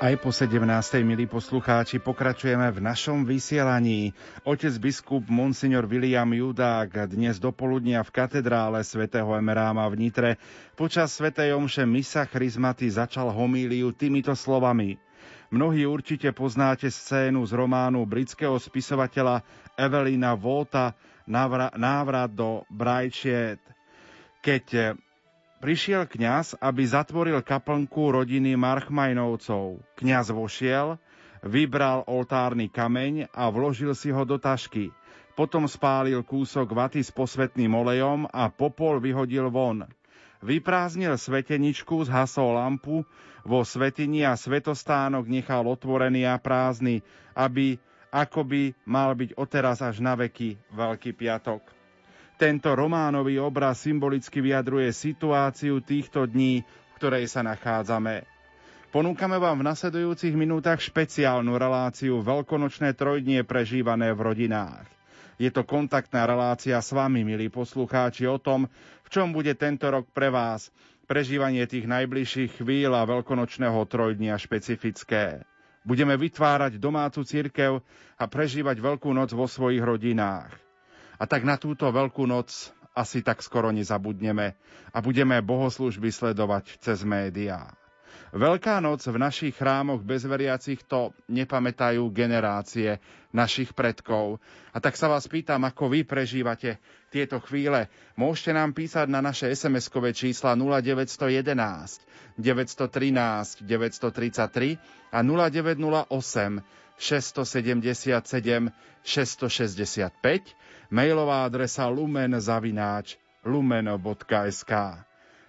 Aj po 17. milí poslucháči pokračujeme v našom vysielaní. Otec biskup Monsignor William Judák dnes dopoludnia v katedrále svätého Emeráma v Nitre počas svätej omše Misa Chrismaty začal homíliu týmito slovami. Mnohí určite poznáte scénu z románu britského spisovateľa Evelina Volta Návrat do Brajčiet. Keď Prišiel kňaz, aby zatvoril kaplnku rodiny Marchmajnovcov. Kňaz vošiel, vybral oltárny kameň a vložil si ho do tašky. Potom spálil kúsok vaty s posvetným olejom a popol vyhodil von. Vyprázdnil sveteničku, zhasol lampu vo svetini a svetostánok nechal otvorený a prázdny, aby akoby mal byť odteraz až na veky Veľký piatok. Tento románový obraz symbolicky vyjadruje situáciu týchto dní, v ktorej sa nachádzame. Ponúkame vám v nasledujúcich minútach špeciálnu reláciu Veľkonočné trojdnie prežívané v rodinách. Je to kontaktná relácia s vami, milí poslucháči, o tom, v čom bude tento rok pre vás prežívanie tých najbližších chvíľ a veľkonočného trojdnia špecifické. Budeme vytvárať domácu cirkev a prežívať Veľkú noc vo svojich rodinách. A tak na túto veľkú noc asi tak skoro nezabudneme a budeme bohoslužby sledovať cez médiá. Veľká noc v našich chrámoch bezveriacich to nepamätajú generácie našich predkov. A tak sa vás pýtam, ako vy prežívate tieto chvíle. Môžete nám písať na naše SMS-kové čísla 0911 913 933 a 0908 677 665 Mailová adresa lumen.sk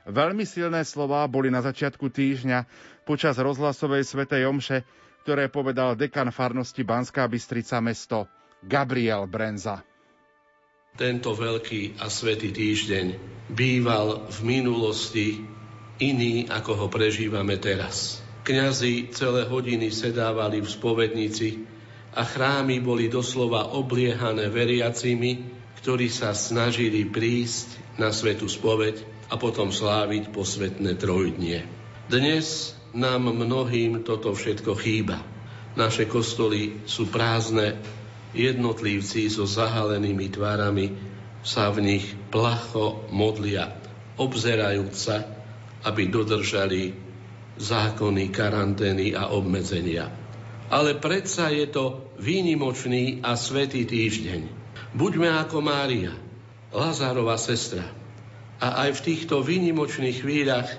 Veľmi silné slová boli na začiatku týždňa počas rozhlasovej svetej omše, ktoré povedal dekan farnosti Banská Bystrica mesto Gabriel Brenza. Tento veľký a svetý týždeň býval v minulosti iný, ako ho prežívame teraz. Kňazi celé hodiny sedávali v spovednici a chrámy boli doslova obliehané veriacimi, ktorí sa snažili prísť na svetu spoveď a potom sláviť posvetné trojdnie. Dnes nám mnohým toto všetko chýba. Naše kostoly sú prázdne, jednotlivci so zahalenými tvárami sa v nich placho modlia, obzerajúc sa, aby dodržali zákony karantény a obmedzenia ale predsa je to výnimočný a svetý týždeň. Buďme ako Mária, Lazárova sestra. A aj v týchto výnimočných chvíľach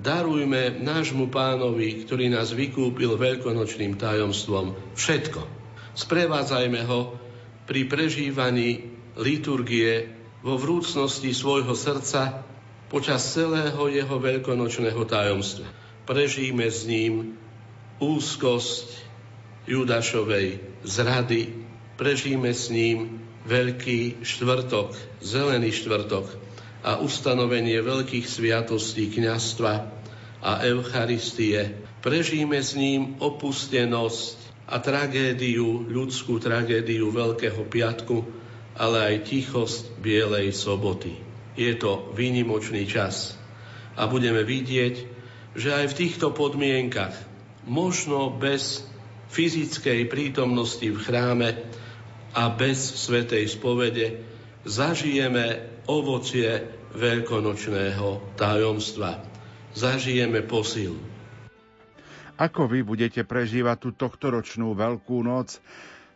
darujme nášmu pánovi, ktorý nás vykúpil veľkonočným tajomstvom, všetko. Sprevádzajme ho pri prežívaní liturgie vo vrúcnosti svojho srdca počas celého jeho veľkonočného tajomstva. Prežijme s ním úzkosť, Judašovej zrady, prežíme s ním Veľký štvrtok, Zelený štvrtok a ustanovenie veľkých sviatostí kniastva a Eucharistie. Prežíme s ním opustenosť a tragédiu, ľudskú tragédiu Veľkého piatku, ale aj tichosť Bielej soboty. Je to výnimočný čas a budeme vidieť, že aj v týchto podmienkach, možno bez fyzickej prítomnosti v chráme a bez svetej spovede zažijeme ovocie veľkonočného tajomstva. Zažijeme posilu. Ako vy budete prežívať tú tohtoročnú veľkú noc?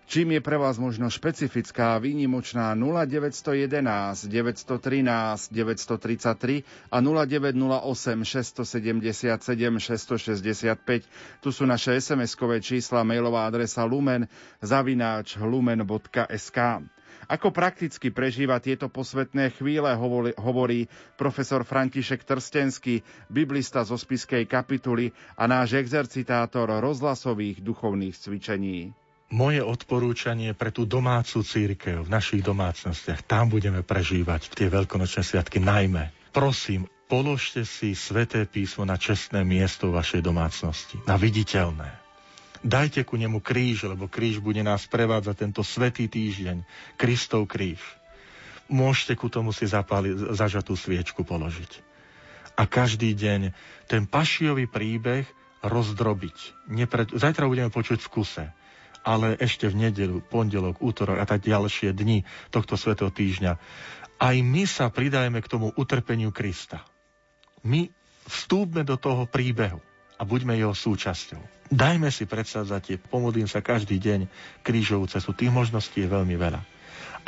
Čím je pre vás možno špecifická výnimočná 0911 913 933 a 0908 677 665. Tu sú naše SMS-kové čísla, mailová adresa lumen zavináč lumen.sk. Ako prakticky prežíva tieto posvetné chvíle, hovorí profesor František Trstenský, biblista zo spiskej kapituly a náš exercitátor rozhlasových duchovných cvičení moje odporúčanie pre tú domácu církev v našich domácnostiach, tam budeme prežívať tie veľkonočné sviatky najmä. Prosím, položte si sveté písmo na čestné miesto vašej domácnosti, na viditeľné. Dajte ku nemu kríž, lebo kríž bude nás prevádzať tento svetý týždeň. Kristov kríž. Môžete ku tomu si zapáliť, zažatú sviečku položiť. A každý deň ten pašiový príbeh rozdrobiť. Nepred... Zajtra budeme počuť v kuse, ale ešte v nedelu, pondelok, útorok a tak ďalšie dni tohto svetého týždňa. Aj my sa pridajeme k tomu utrpeniu Krista. My vstúpme do toho príbehu a buďme jeho súčasťou. Dajme si predsadzate, pomodlím sa každý deň krížovú cestu. Tých možností je veľmi veľa.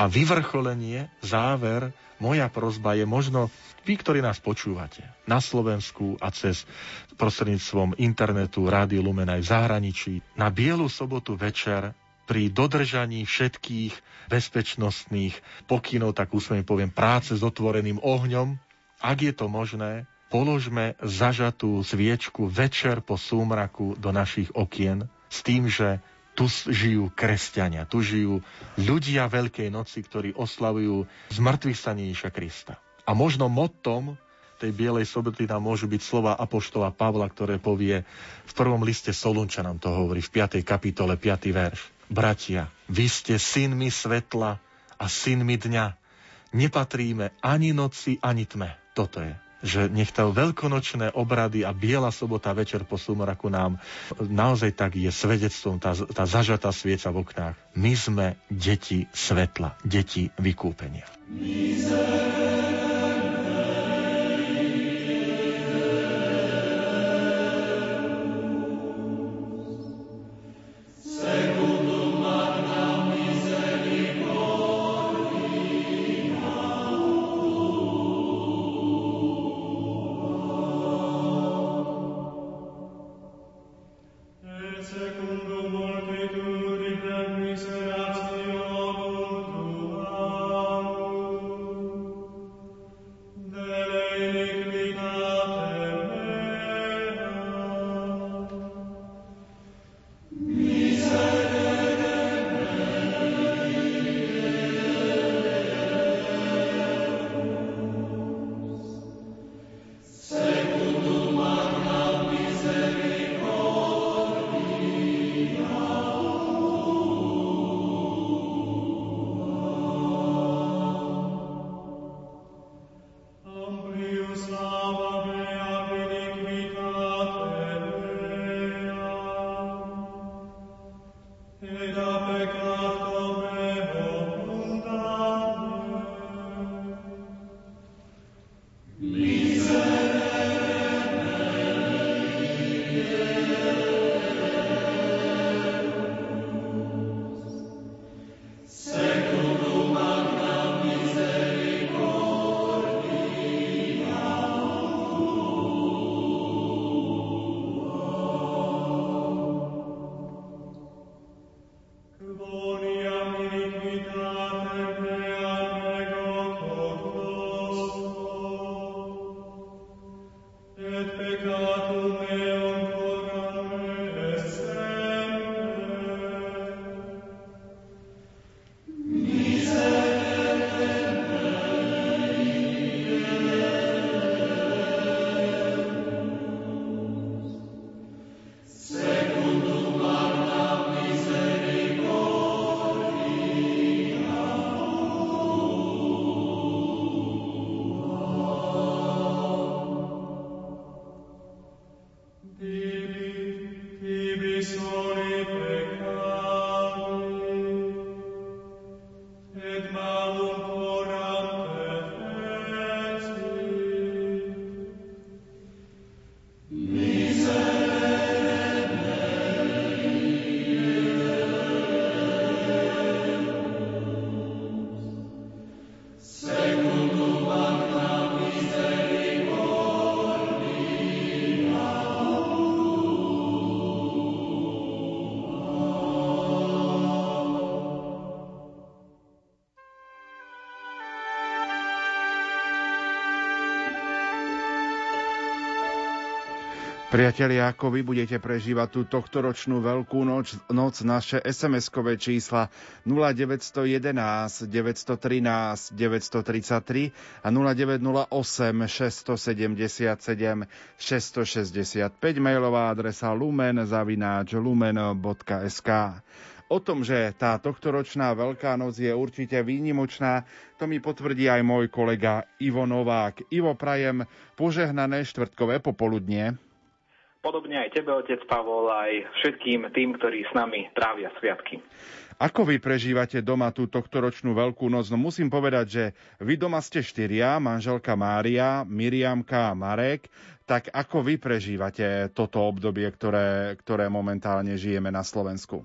A vyvrcholenie, záver, moja prozba je možno vy, ktorí nás počúvate na Slovensku a cez prostredníctvom internetu, Rádio Lumen aj v zahraničí, na Bielu sobotu večer pri dodržaní všetkých bezpečnostných pokynov, tak úsmene poviem, práce s otvoreným ohňom, ak je to možné, položme zažatú sviečku večer po súmraku do našich okien s tým, že tu žijú kresťania, tu žijú ľudia Veľkej noci, ktorí oslavujú zmrtvých staníša Krista. A možno motom tej Bielej soboty tam môžu byť slova Apoštola Pavla, ktoré povie v prvom liste Solunčanom, to hovorí v 5. kapitole, 5. verš. Bratia, vy ste synmi svetla a synmi dňa. Nepatríme ani noci, ani tme. Toto je že nech to veľkonočné obrady a biela sobota večer po sumraku nám naozaj tak je svedectvom tá, tá zažatá svieca v oknách. My sme deti svetla, deti vykúpenia. Miser. Priatelia, ako vy budete prežívať tú tohtoročnú veľkú noc, noc naše SMS-kové čísla 0911 913 933 a 0908 677 665 mailová adresa lumen zavináč lumen.sk O tom, že tá tohtoročná Veľká noc je určite výnimočná, to mi potvrdí aj môj kolega Ivo Novák. Ivo, prajem požehnané štvrtkové popoludnie. Podobne aj tebe, otec Pavol, aj všetkým tým, ktorí s nami trávia sviatky. Ako vy prežívate doma tú tohtoročnú veľkú noc? No musím povedať, že vy doma ste štyria, manželka Mária, Miriamka a Marek. Tak ako vy prežívate toto obdobie, ktoré, ktoré momentálne žijeme na Slovensku?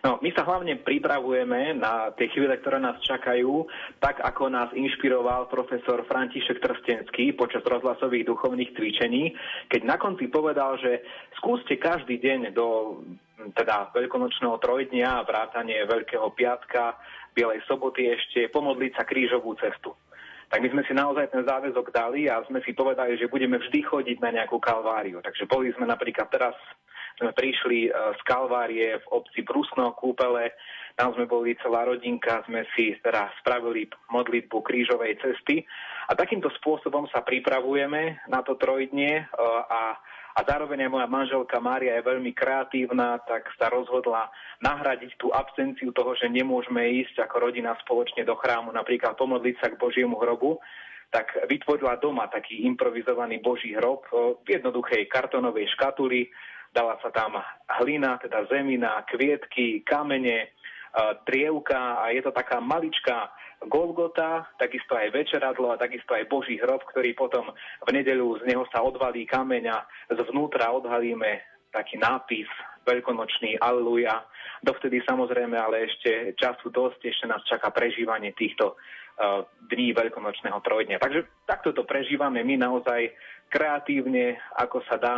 No, my sa hlavne pripravujeme na tie chvíle, ktoré nás čakajú, tak ako nás inšpiroval profesor František Trstenský počas rozhlasových duchovných cvičení, keď na konci povedal, že skúste každý deň do teda veľkonočného trojdnia, vrátanie Veľkého piatka, Bielej soboty ešte pomodliť sa krížovú cestu tak my sme si naozaj ten záväzok dali a sme si povedali, že budeme vždy chodiť na nejakú kalváriu. Takže boli sme napríklad teraz sme prišli e, z Kalvárie v obci Brusno, kúpele, tam sme boli celá rodinka, sme si teda spravili modlitbu krížovej cesty. A takýmto spôsobom sa pripravujeme na to trojdnie e, a a zároveň aj moja manželka Mária je veľmi kreatívna, tak sa rozhodla nahradiť tú absenciu toho, že nemôžeme ísť ako rodina spoločne do chrámu, napríklad pomodliť sa k Božiemu hrobu, tak vytvorila doma taký improvizovaný Boží hrob v jednoduchej kartonovej škatuli, dala sa tam hlina, teda zemina, kvietky, kamene, e, trievka a je to taká maličká Golgota, takisto aj večeradlo a takisto aj Boží hrob, ktorý potom v nedeľu z neho sa odvalí kameň a zvnútra odhalíme taký nápis veľkonočný Alleluja. Dovtedy samozrejme ale ešte času dosť, ešte nás čaká prežívanie týchto uh, dní veľkonočného trojdňa. Takže takto to prežívame my naozaj kreatívne, ako sa dá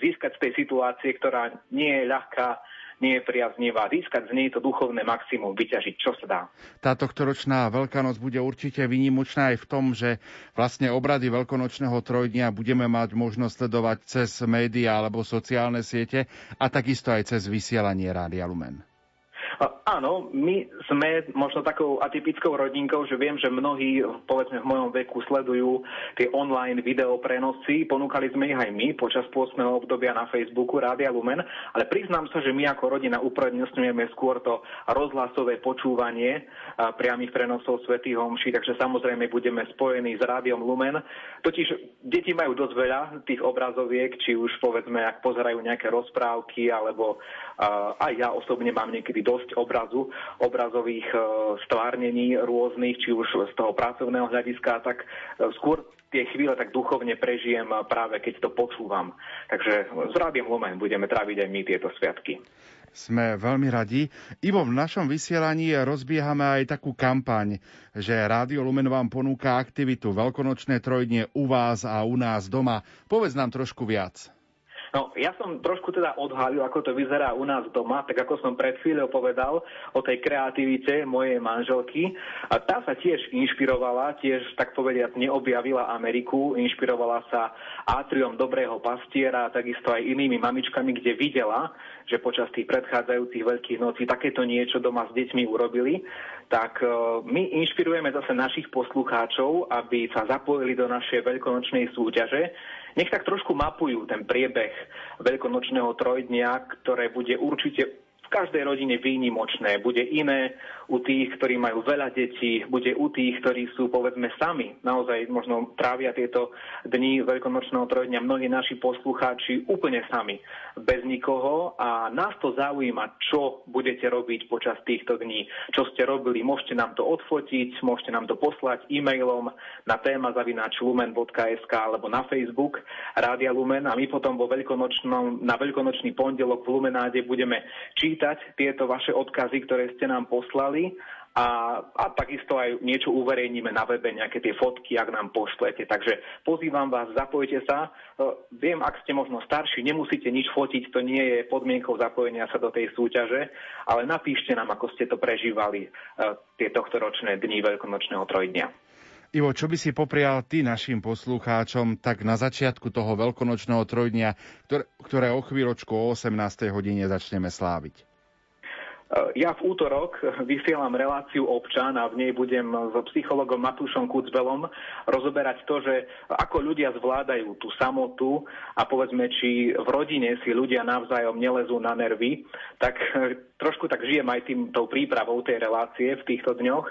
získať z tej situácie, ktorá nie je ľahká, nie je priaznivá, získať z nej to duchovné maximum, vyťažiť, čo sa dá. Táto tohtoročná Veľká noc bude určite vynimočná aj v tom, že vlastne obrady Veľkonočného trojdnia budeme mať možnosť sledovať cez médiá alebo sociálne siete a takisto aj cez vysielanie Rádia Lumen. Áno, my sme možno takou atypickou rodinkou, že viem, že mnohí, povedzme v mojom veku, sledujú tie online videoprenosy. Ponúkali sme ich aj my počas pôstneho obdobia na Facebooku Rádia Lumen, ale priznám sa, že my ako rodina uprednostňujeme skôr to rozhlasové počúvanie priamých prenosov svätých homší, takže samozrejme budeme spojení s Rádiom Lumen. Totiž deti majú dosť veľa tých obrazoviek, či už povedzme, ak pozerajú nejaké rozprávky, alebo aj ja osobne mám niekedy dosť obrazu, obrazových e, stvárnení rôznych, či už z toho pracovného hľadiska, tak e, skôr tie chvíle tak duchovne prežijem práve keď to počúvam. Takže s Rádiem Lumen budeme tráviť aj my tieto sviatky. Sme veľmi radi. Ivo, v našom vysielaní rozbiehame aj takú kampaň, že Rádio Lumen vám ponúka aktivitu Veľkonočné trojdnie u vás a u nás doma. Povedz nám trošku viac. No, ja som trošku teda odhalil, ako to vyzerá u nás doma, tak ako som pred chvíľou povedal o tej kreativite mojej manželky. A tá sa tiež inšpirovala, tiež tak povediať neobjavila Ameriku, inšpirovala sa Atriom Dobrého pastiera, takisto aj inými mamičkami, kde videla, že počas tých predchádzajúcich veľkých nocí takéto niečo doma s deťmi urobili, tak e, my inšpirujeme zase našich poslucháčov, aby sa zapojili do našej veľkonočnej súťaže, nech tak trošku mapujú ten priebeh veľkonočného trojdnia, ktoré bude určite v každej rodine výnimočné. Bude iné u tých, ktorí majú veľa detí, bude u tých, ktorí sú povedzme sami. Naozaj možno trávia tieto dni veľkonočného trojdňa mnohí naši poslucháči úplne sami, bez nikoho a nás to zaujíma, čo budete robiť počas týchto dní. Čo ste robili, môžete nám to odfotiť, môžete nám to poslať e-mailom na téma zavináč lumen.sk alebo na Facebook Rádia Lumen a my potom vo veľkonočnom, na veľkonočný pondelok v Lumenáde budeme čítať čítať tieto vaše odkazy, ktoré ste nám poslali a, a takisto aj niečo uverejníme na webe, nejaké tie fotky, ak nám pošlete. Takže pozývam vás, zapojte sa. E, viem, ak ste možno starší, nemusíte nič fotiť, to nie je podmienkou zapojenia sa do tej súťaže, ale napíšte nám, ako ste to prežívali e, tie tohtoročné dni veľkonočného trojdňa. Ivo, čo by si poprial ty našim poslucháčom tak na začiatku toho veľkonočného trojdňa, ktoré, ktoré o chvíľočku o 18. hodine začneme sláviť? Eh, ja v útorok vysielam reláciu občan a v nej budem s psychologom Matúšom Kucbelom rozoberať to, že ako ľudia zvládajú tú samotu a povedzme, či v rodine si ľudia navzájom nelezú na nervy, tak trošku tak žijem aj tým, tou prípravou tej relácie v týchto dňoch.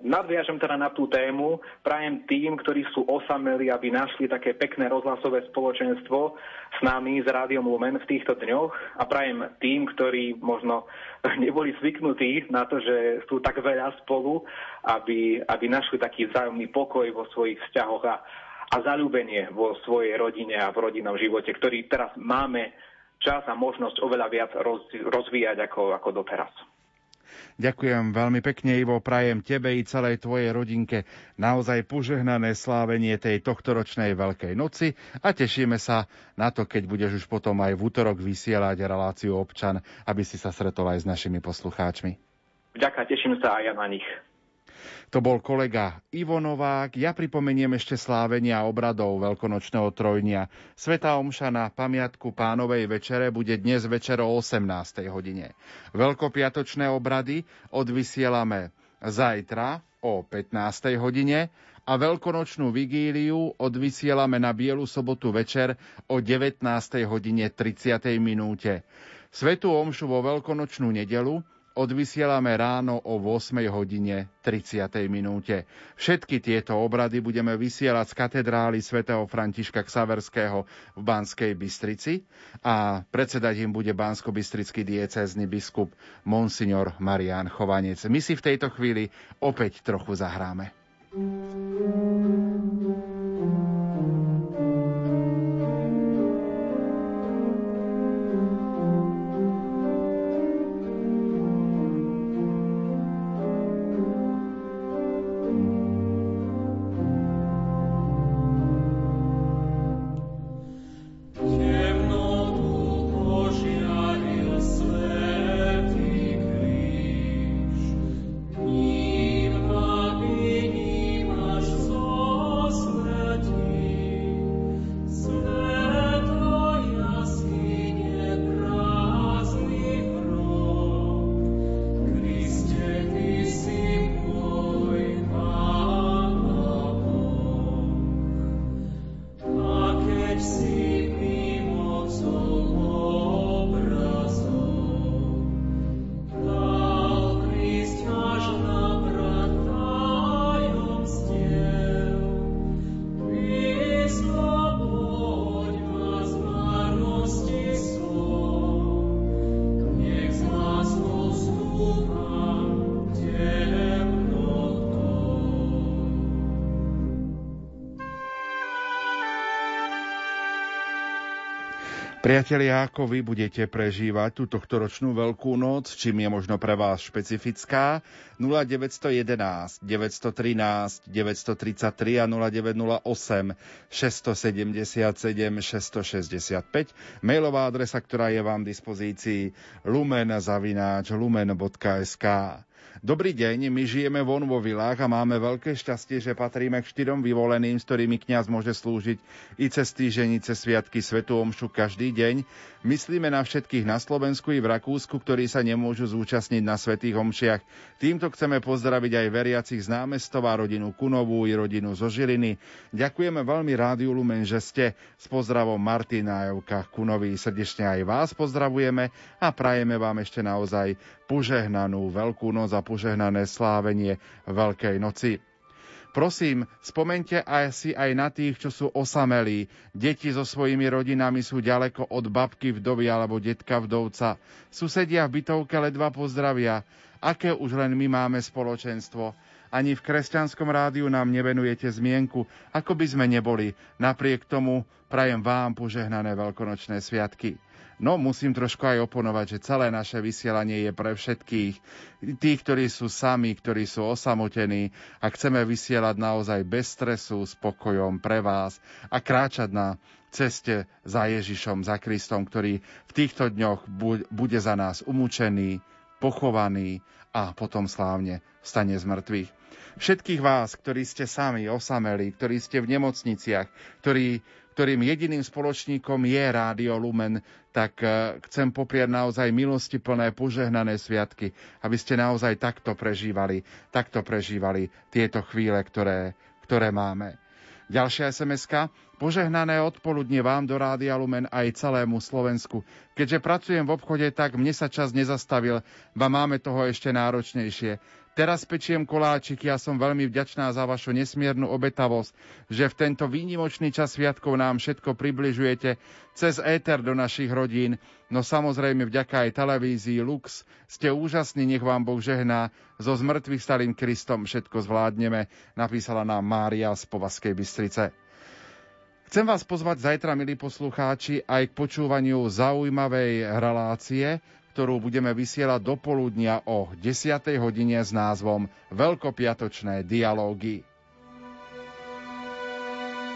Nadviažem teda na tú tému, prajem tým, ktorí sú osameli, aby našli také pekné rozhlasové spoločenstvo s nami, s Rádiom Lumen v týchto dňoch a prajem tým, ktorí možno neboli zvyknutí na to, že sú tak veľa spolu, aby, aby našli taký vzájomný pokoj vo svojich vzťahoch a, a zalúbenie vo svojej rodine a v rodinnom živote, ktorý teraz máme čas a možnosť oveľa viac roz, rozvíjať ako, ako doteraz. Ďakujem veľmi pekne, Ivo, prajem tebe i celej tvojej rodinke naozaj požehnané slávenie tej tohtoročnej Veľkej noci a tešíme sa na to, keď budeš už potom aj v útorok vysielať reláciu občan, aby si sa stretol aj s našimi poslucháčmi. Ďakujem, teším sa aj ja na nich. To bol kolega Ivo Novák. Ja pripomeniem ešte slávenia obradov veľkonočného trojnia. Sveta Omša na pamiatku pánovej večere bude dnes večer o 18. hodine. Veľkopiatočné obrady odvysielame zajtra o 15. hodine a veľkonočnú vigíliu odvysielame na Bielu sobotu večer o 19. hodine 30. minúte. Svetu Omšu vo veľkonočnú nedelu odvysielame ráno o 8 hodine 30. minúte. Všetky tieto obrady budeme vysielať z katedrály svätého Františka Ksaverského v Banskej Bystrici a predsedať im bude bansko-bystrický diecézny biskup Monsignor Marian Chovanec. My si v tejto chvíli opäť trochu zahráme. thank Priatelia, ako vy budete prežívať tú tohtoročnú veľkú noc, čím je možno pre vás špecifická? 0911 913 933 a 0908 677 665 mailová adresa, ktorá je vám v dispozícii lumen.sk Dobrý deň, my žijeme von vo vilách a máme veľké šťastie, že patríme k štyrom vyvoleným, s ktorými kňaz môže slúžiť i cez týždeň, i cez sviatky Svetu Omšu každý deň. Myslíme na všetkých na Slovensku i v Rakúsku, ktorí sa nemôžu zúčastniť na Svetých Omšiach. Týmto chceme pozdraviť aj veriacich z námestov a rodinu Kunovú i rodinu zo Žiliny. Ďakujeme veľmi Rádiu Lumen, že ste s pozdravom Martina a Evka Kunovi. Srdečne aj vás pozdravujeme a prajeme vám ešte naozaj požehnanú Veľkú noc a požehnané slávenie Veľkej noci. Prosím, spomente aj si aj na tých, čo sú osamelí. Deti so svojimi rodinami sú ďaleko od babky vdovy alebo detka vdovca. Susedia v bytovke ledva pozdravia. Aké už len my máme spoločenstvo? Ani v kresťanskom rádiu nám nevenujete zmienku, ako by sme neboli. Napriek tomu prajem vám požehnané veľkonočné sviatky. No musím trošku aj oponovať, že celé naše vysielanie je pre všetkých. Tých, ktorí sú sami, ktorí sú osamotení a chceme vysielať naozaj bez stresu, s pokojom pre vás a kráčať na ceste za Ježišom, za Kristom, ktorý v týchto dňoch bude za nás umúčený, pochovaný a potom slávne vstane z mŕtvych. Všetkých vás, ktorí ste sami osameli, ktorí ste v nemocniciach, ktorí ktorým jediným spoločníkom je Rádio Lumen, tak e, chcem popriať naozaj milosti plné požehnané sviatky, aby ste naozaj takto prežívali, takto prežívali tieto chvíle, ktoré, ktoré máme. Ďalšia sms Požehnané odpoludne vám do Rádia Lumen aj celému Slovensku. Keďže pracujem v obchode, tak mne sa čas nezastavil, ba máme toho ešte náročnejšie. Teraz pečiem koláčiky a som veľmi vďačná za vašu nesmiernu obetavosť, že v tento výnimočný čas sviatkov nám všetko približujete cez éter do našich rodín. No samozrejme vďaka aj televízii Lux ste úžasní, nech vám Boh žehná. So zmrtvých starým Kristom všetko zvládneme, napísala nám Mária z Povaskej Bystrice. Chcem vás pozvať zajtra, milí poslucháči, aj k počúvaniu zaujímavej relácie, ktorú budeme vysielať do poludnia o 10. hodine s názvom Veľkopiatočné dialógy.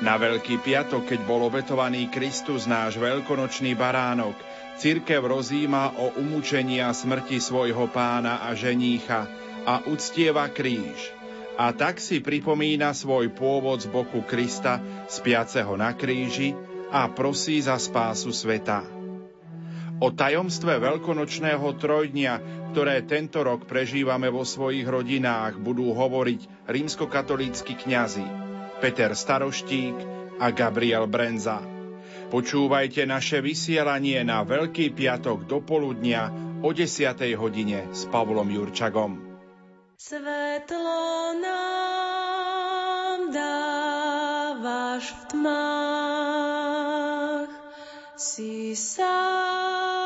Na Veľký piatok, keď bol obetovaný Kristus, náš veľkonočný baránok, církev rozíma o umúčení a smrti svojho pána a ženícha a uctieva kríž a tak si pripomína svoj pôvod z boku Krista, spiaceho na kríži a prosí za spásu sveta. O tajomstve veľkonočného trojdnia, ktoré tento rok prežívame vo svojich rodinách, budú hovoriť rímskokatolícky kňazi Peter Staroštík a Gabriel Brenza. Počúvajte naše vysielanie na Veľký piatok do poludnia o 10. hodine s Pavlom Jurčagom. Svetlo nám dávaš v tmách, si sám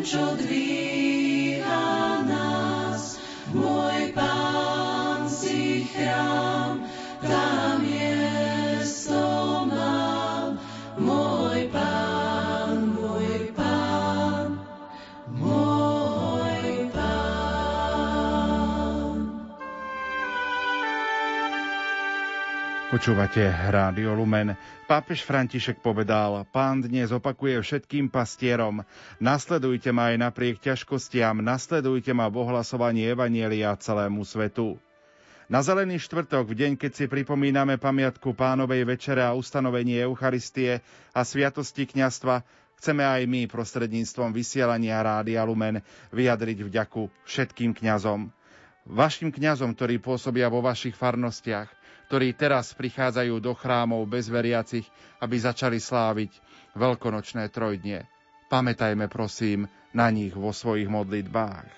ten, čo Počúvate Rádio Lumen. Pápež František povedal, pán dnes opakuje všetkým pastierom, nasledujte ma aj napriek ťažkostiam, nasledujte ma v ohlasovaní Evanielia celému svetu. Na Zelený štvrtok, v deň, keď si pripomíname pamiatku pánovej večere a ustanovenie Eucharistie a sviatosti kňastva, chceme aj my prostredníctvom vysielania Rádia Lumen vyjadriť vďaku všetkým kňazom. Vašim kňazom, ktorí pôsobia vo vašich farnostiach, ktorí teraz prichádzajú do chrámov bez veriacich, aby začali sláviť veľkonočné trojdnie. Pamätajme prosím na nich vo svojich modlitbách.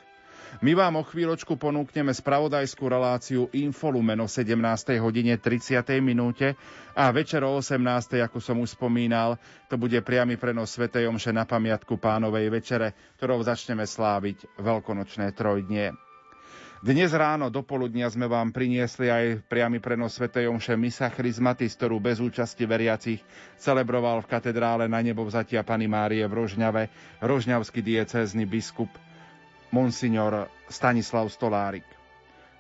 My vám o chvíľočku ponúkneme spravodajskú reláciu Infolumen o 17. hodine 30. minúte a večer o 18. ako som už spomínal, to bude priamy prenos Sv. Omše na pamiatku pánovej večere, ktorou začneme sláviť veľkonočné trojdnie. Dnes ráno do poludnia sme vám priniesli aj priamy prenos Sv. Omše Misa Chrismatis, ktorú bez účasti veriacich celebroval v katedrále na nebo vzatia Pany Márie v Rožňave rožňavský diecézny biskup Monsignor Stanislav Stolárik.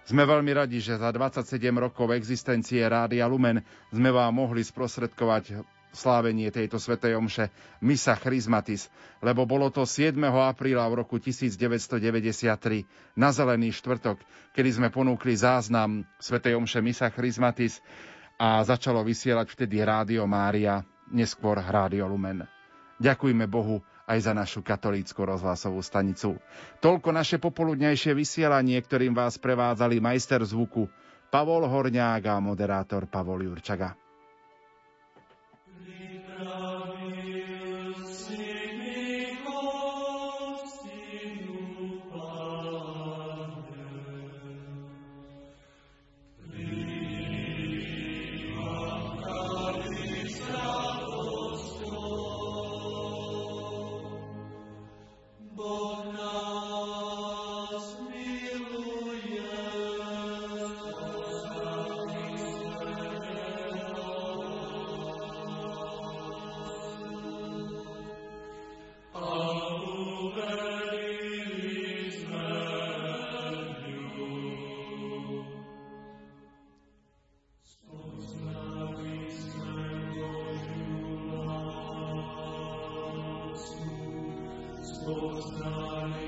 Sme veľmi radi, že za 27 rokov existencie Rádia Lumen sme vám mohli sprostredkovať slávenie tejto svätej omše Misa Chrismatis, lebo bolo to 7. apríla v roku 1993 na Zelený štvrtok, kedy sme ponúkli záznam svätej omše Misa Chrismatis a začalo vysielať vtedy Rádio Mária, neskôr Rádio Lumen. Ďakujme Bohu aj za našu katolícku rozhlasovú stanicu. Toľko naše popoludnejšie vysielanie, ktorým vás prevádzali majster zvuku Pavol Horňák a moderátor Pavol Jurčaga. Christus nahe.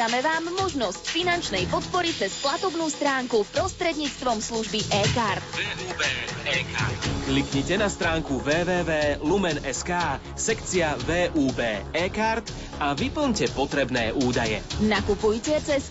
Ponúkame vám možnosť finančnej podpory cez platobnú stránku prostredníctvom služby e-card. Kliknite na stránku www.lumen.sk, sekcia VUB e-card a vyplňte potrebné údaje. Nakupujte cez